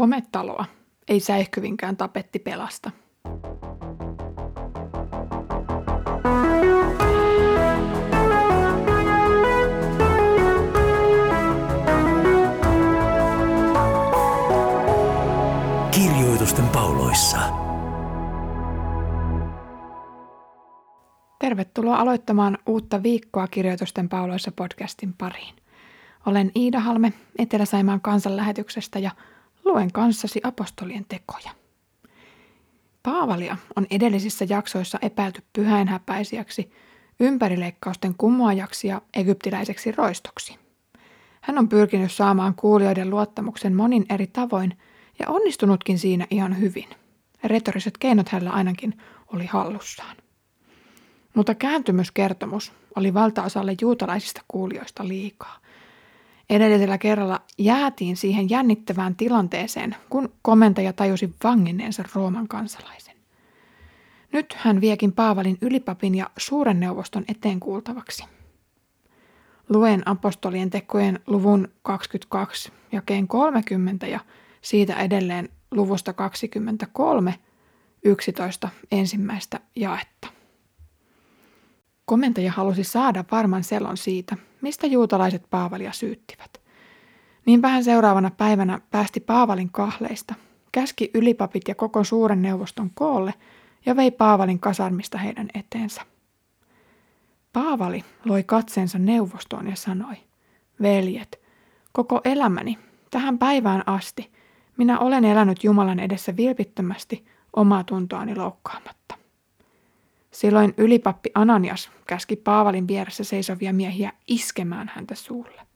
Hometaloa ei säihkyvinkään tapetti pelasta. Kirjoitusten pauloissa. Tervetuloa aloittamaan uutta viikkoa Kirjoitusten pauloissa podcastin pariin. Olen Iida Halme Etelä-Saimaan kansanlähetyksestä ja luen kanssasi apostolien tekoja. Paavalia on edellisissä jaksoissa epäilty pyhäinhäpäisiäksi, ympärileikkausten kumoajaksi ja egyptiläiseksi roistoksi. Hän on pyrkinyt saamaan kuulijoiden luottamuksen monin eri tavoin ja onnistunutkin siinä ihan hyvin. Retoriset keinot hänellä ainakin oli hallussaan. Mutta kääntymyskertomus oli valtaosalle juutalaisista kuulijoista liikaa – Edellisellä kerralla jäätiin siihen jännittävään tilanteeseen, kun komentaja tajusi vanginneensa Rooman kansalaisen. Nyt hän viekin Paavalin ylipapin ja suuren neuvoston eteen kuultavaksi. Luen apostolien tekojen luvun 22 jakeen 30 ja siitä edelleen luvusta 23 11 ensimmäistä jaetta. Komentaja halusi saada varman selon siitä, mistä juutalaiset Paavalia syyttivät. Niinpä hän seuraavana päivänä päästi Paavalin kahleista, käski ylipapit ja koko suuren neuvoston koolle ja vei Paavalin kasarmista heidän eteensä. Paavali loi katseensa neuvostoon ja sanoi, veljet, koko elämäni, tähän päivään asti, minä olen elänyt Jumalan edessä vilpittömästi omaa tuntoani loukkaamatta. Silloin ylipappi Ananias käski Paavalin vieressä seisovia miehiä iskemään häntä suulle.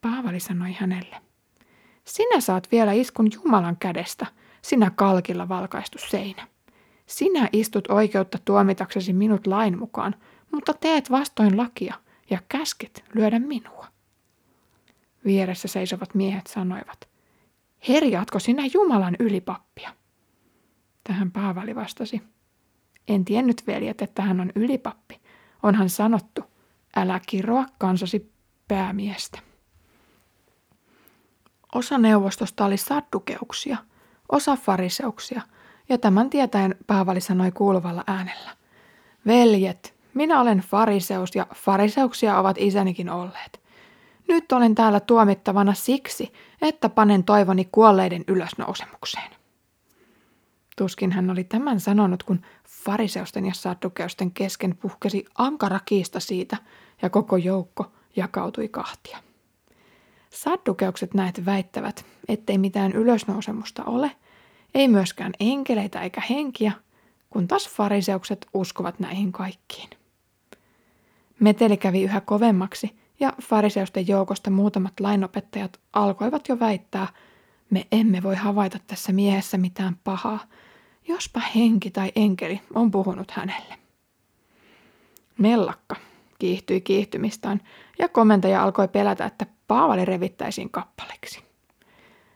Paavali sanoi hänelle, sinä saat vielä iskun Jumalan kädestä, sinä kalkilla valkaistu seinä. Sinä istut oikeutta tuomitaksesi minut lain mukaan, mutta teet vastoin lakia ja käsket lyödä minua. Vieressä seisovat miehet sanoivat, herjaatko sinä Jumalan ylipappia? Tähän Paavali vastasi, en tiennyt, veljet, että hän on ylipappi. Onhan sanottu, älä kiroa kansasi päämiestä. Osa neuvostosta oli saddukeuksia, osa fariseuksia, ja tämän tietäen Paavali sanoi kuuluvalla äänellä. Veljet, minä olen fariseus ja fariseuksia ovat isänikin olleet. Nyt olen täällä tuomittavana siksi, että panen toivoni kuolleiden ylösnousemukseen. Tuskin hän oli tämän sanonut, kun fariseusten ja saddukeusten kesken puhkesi ankara kiista siitä ja koko joukko jakautui kahtia. Saddukeukset näet väittävät, ettei mitään ylösnousemusta ole, ei myöskään enkeleitä eikä henkiä, kun taas fariseukset uskovat näihin kaikkiin. Meteli kävi yhä kovemmaksi ja fariseusten joukosta muutamat lainopettajat alkoivat jo väittää, me emme voi havaita tässä miehessä mitään pahaa, jospa henki tai enkeli on puhunut hänelle. Mellakka kiihtyi kiihtymistään ja komentaja alkoi pelätä, että Paavali revittäisiin kappaleksi.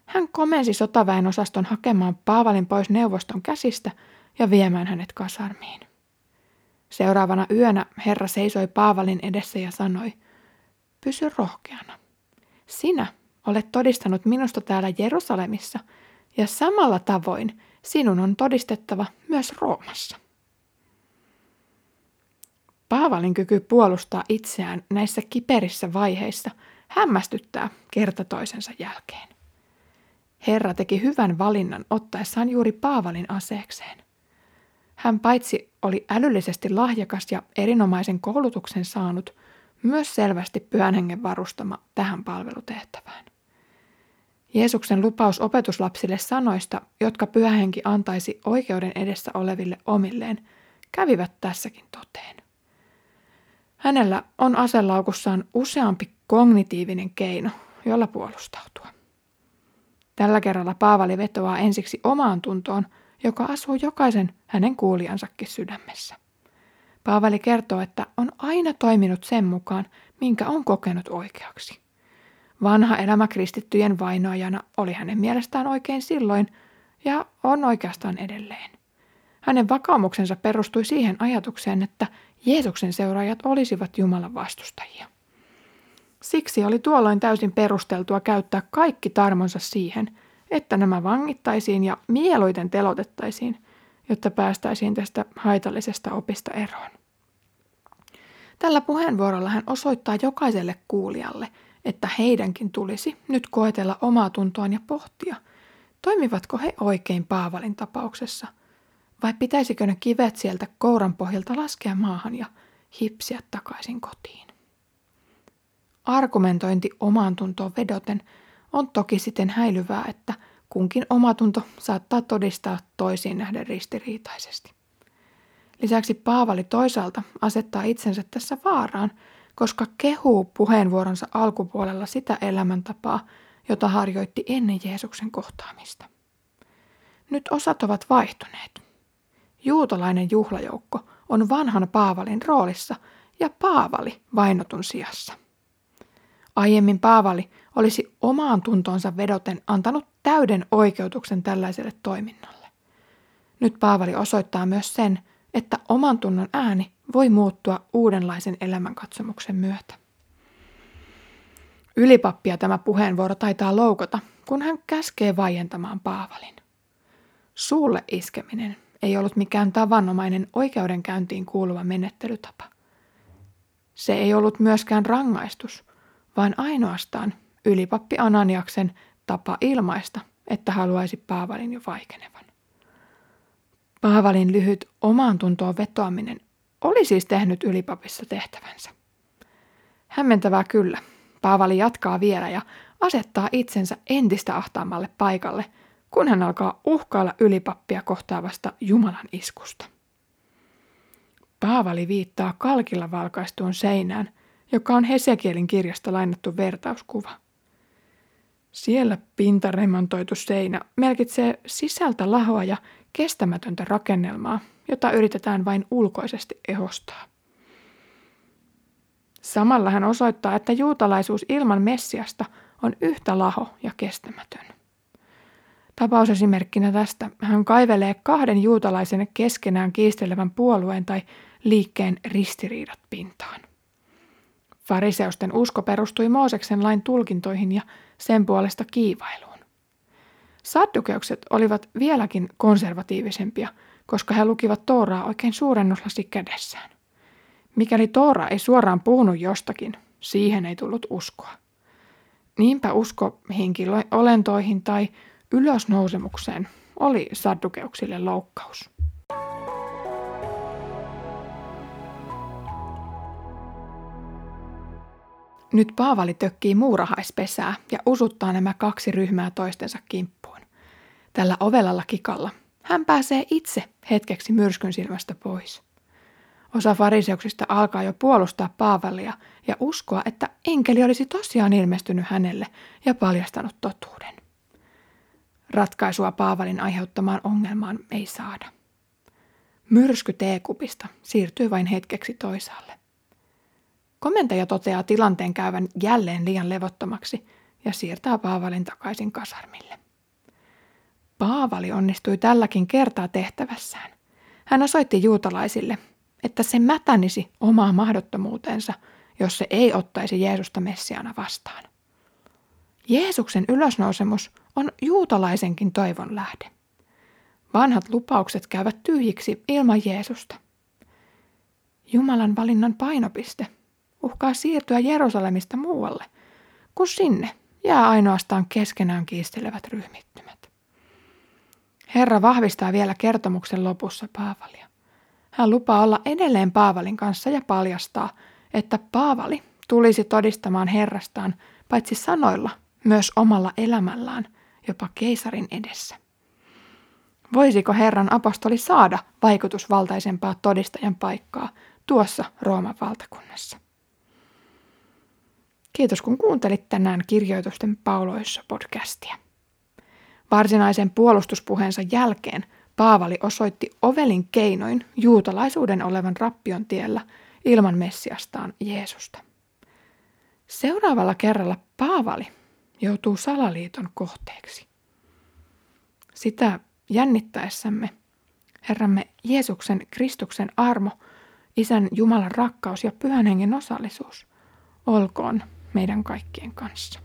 Hän komensi sotaväen osaston hakemaan Paavalin pois neuvoston käsistä ja viemään hänet kasarmiin. Seuraavana yönä Herra seisoi Paavalin edessä ja sanoi, pysy rohkeana. Sinä olet todistanut minusta täällä Jerusalemissa ja samalla tavoin sinun on todistettava myös Roomassa. Paavalin kyky puolustaa itseään näissä kiperissä vaiheissa hämmästyttää kerta toisensa jälkeen. Herra teki hyvän valinnan ottaessaan juuri Paavalin aseekseen. Hän paitsi oli älyllisesti lahjakas ja erinomaisen koulutuksen saanut, myös selvästi pyhän hengen varustama tähän palvelutehtävään. Jeesuksen lupaus opetuslapsille sanoista, jotka pyhähenki antaisi oikeuden edessä oleville omilleen, kävivät tässäkin toteen. Hänellä on aselaukussaan useampi kognitiivinen keino, jolla puolustautua. Tällä kerralla Paavali vetoaa ensiksi omaan tuntoon, joka asuu jokaisen hänen kuulijansakin sydämessä. Paavali kertoo, että on aina toiminut sen mukaan, minkä on kokenut oikeaksi. Vanha elämä kristittyjen vainoajana oli hänen mielestään oikein silloin ja on oikeastaan edelleen. Hänen vakaumuksensa perustui siihen ajatukseen, että Jeesuksen seuraajat olisivat Jumalan vastustajia. Siksi oli tuolloin täysin perusteltua käyttää kaikki tarmonsa siihen, että nämä vangittaisiin ja mieluiten telotettaisiin, jotta päästäisiin tästä haitallisesta opista eroon. Tällä puheenvuorolla hän osoittaa jokaiselle kuulijalle, että heidänkin tulisi nyt koetella omaa tuntoaan ja pohtia, toimivatko he oikein Paavalin tapauksessa, vai pitäisikö ne kivet sieltä kouran pohjalta laskea maahan ja hipsiä takaisin kotiin. Argumentointi omaan tuntoon vedoten on toki siten häilyvää, että kunkin omatunto saattaa todistaa toisiin nähden ristiriitaisesti. Lisäksi Paavali toisaalta asettaa itsensä tässä vaaraan, koska kehuu puheenvuoronsa alkupuolella sitä elämäntapaa, jota harjoitti ennen Jeesuksen kohtaamista. Nyt osat ovat vaihtuneet. Juutalainen juhlajoukko on vanhan Paavalin roolissa ja Paavali vainotun sijassa. Aiemmin Paavali olisi omaan tuntonsa vedoten antanut täyden oikeutuksen tällaiselle toiminnalle. Nyt Paavali osoittaa myös sen, että oman tunnon ääni voi muuttua uudenlaisen elämänkatsomuksen myötä. Ylipappia tämä puheenvuoro taitaa loukata, kun hän käskee vaientamaan Paavalin. Suulle iskeminen ei ollut mikään tavanomainen oikeudenkäyntiin kuuluva menettelytapa. Se ei ollut myöskään rangaistus, vaan ainoastaan ylipappi Ananiaksen tapa ilmaista, että haluaisi Paavalin jo vaikenevan. Paavalin lyhyt omaan tuntoon vetoaminen oli siis tehnyt ylipapissa tehtävänsä. Hämmentävää kyllä. Paavali jatkaa vielä ja asettaa itsensä entistä ahtaammalle paikalle, kun hän alkaa uhkailla ylipappia kohtaavasta Jumalan iskusta. Paavali viittaa kalkilla valkaistuun seinään, joka on Hesekielin kirjasta lainattu vertauskuva. Siellä pintaremontoitu seinä merkitsee sisältä lahoa ja kestämätöntä rakennelmaa, jota yritetään vain ulkoisesti ehostaa. Samalla hän osoittaa, että juutalaisuus ilman Messiasta on yhtä laho ja kestämätön. Tapausesimerkkinä tästä hän kaivelee kahden juutalaisen keskenään kiistelevän puolueen tai liikkeen ristiriidat pintaan. Fariseusten usko perustui Mooseksen lain tulkintoihin ja sen puolesta kiivailuun. Saddukeukset olivat vieläkin konservatiivisempia, koska he lukivat Tooraa oikein suurennuslasi kädessään. Mikäli Toora ei suoraan puhunut jostakin, siihen ei tullut uskoa. Niinpä usko henkilöolentoihin tai ylösnousemukseen oli saddukeuksille loukkaus. Nyt Paavali tökkii muurahaispesää ja usuttaa nämä kaksi ryhmää toistensa kimppuun. Tällä ovelalla kikalla hän pääsee itse hetkeksi myrskyn silmästä pois. Osa fariseuksista alkaa jo puolustaa Paavalia ja uskoa, että enkeli olisi tosiaan ilmestynyt hänelle ja paljastanut totuuden. Ratkaisua Paavalin aiheuttamaan ongelmaan ei saada. Myrsky teekupista siirtyy vain hetkeksi toisaalle. Komentaja toteaa tilanteen käyvän jälleen liian levottomaksi ja siirtää Paavalin takaisin kasarmille. Paavali onnistui tälläkin kertaa tehtävässään. Hän osoitti juutalaisille, että se mätänisi omaa mahdottomuutensa, jos se ei ottaisi Jeesusta Messiana vastaan. Jeesuksen ylösnousemus on juutalaisenkin toivon lähde. Vanhat lupaukset käyvät tyhjiksi ilman Jeesusta. Jumalan valinnan painopiste uhkaa siirtyä Jerusalemista muualle, kun sinne jää ainoastaan keskenään kiistelevät ryhmittymät. Herra vahvistaa vielä kertomuksen lopussa Paavalia. Hän lupaa olla edelleen Paavalin kanssa ja paljastaa, että Paavali tulisi todistamaan Herrastaan paitsi sanoilla, myös omalla elämällään, jopa keisarin edessä. Voisiko Herran apostoli saada vaikutusvaltaisempaa todistajan paikkaa tuossa Rooman valtakunnassa? Kiitos kun kuuntelit tänään kirjoitusten pauloissa podcastia. Varsinaisen puolustuspuheensa jälkeen Paavali osoitti ovelin keinoin juutalaisuuden olevan rappion tiellä ilman Messiastaan Jeesusta. Seuraavalla kerralla Paavali joutuu salaliiton kohteeksi. Sitä jännittäessämme Herramme Jeesuksen Kristuksen armo, Isän Jumalan rakkaus ja Pyhän Hengen osallisuus olkoon meidän kaikkien kanssa.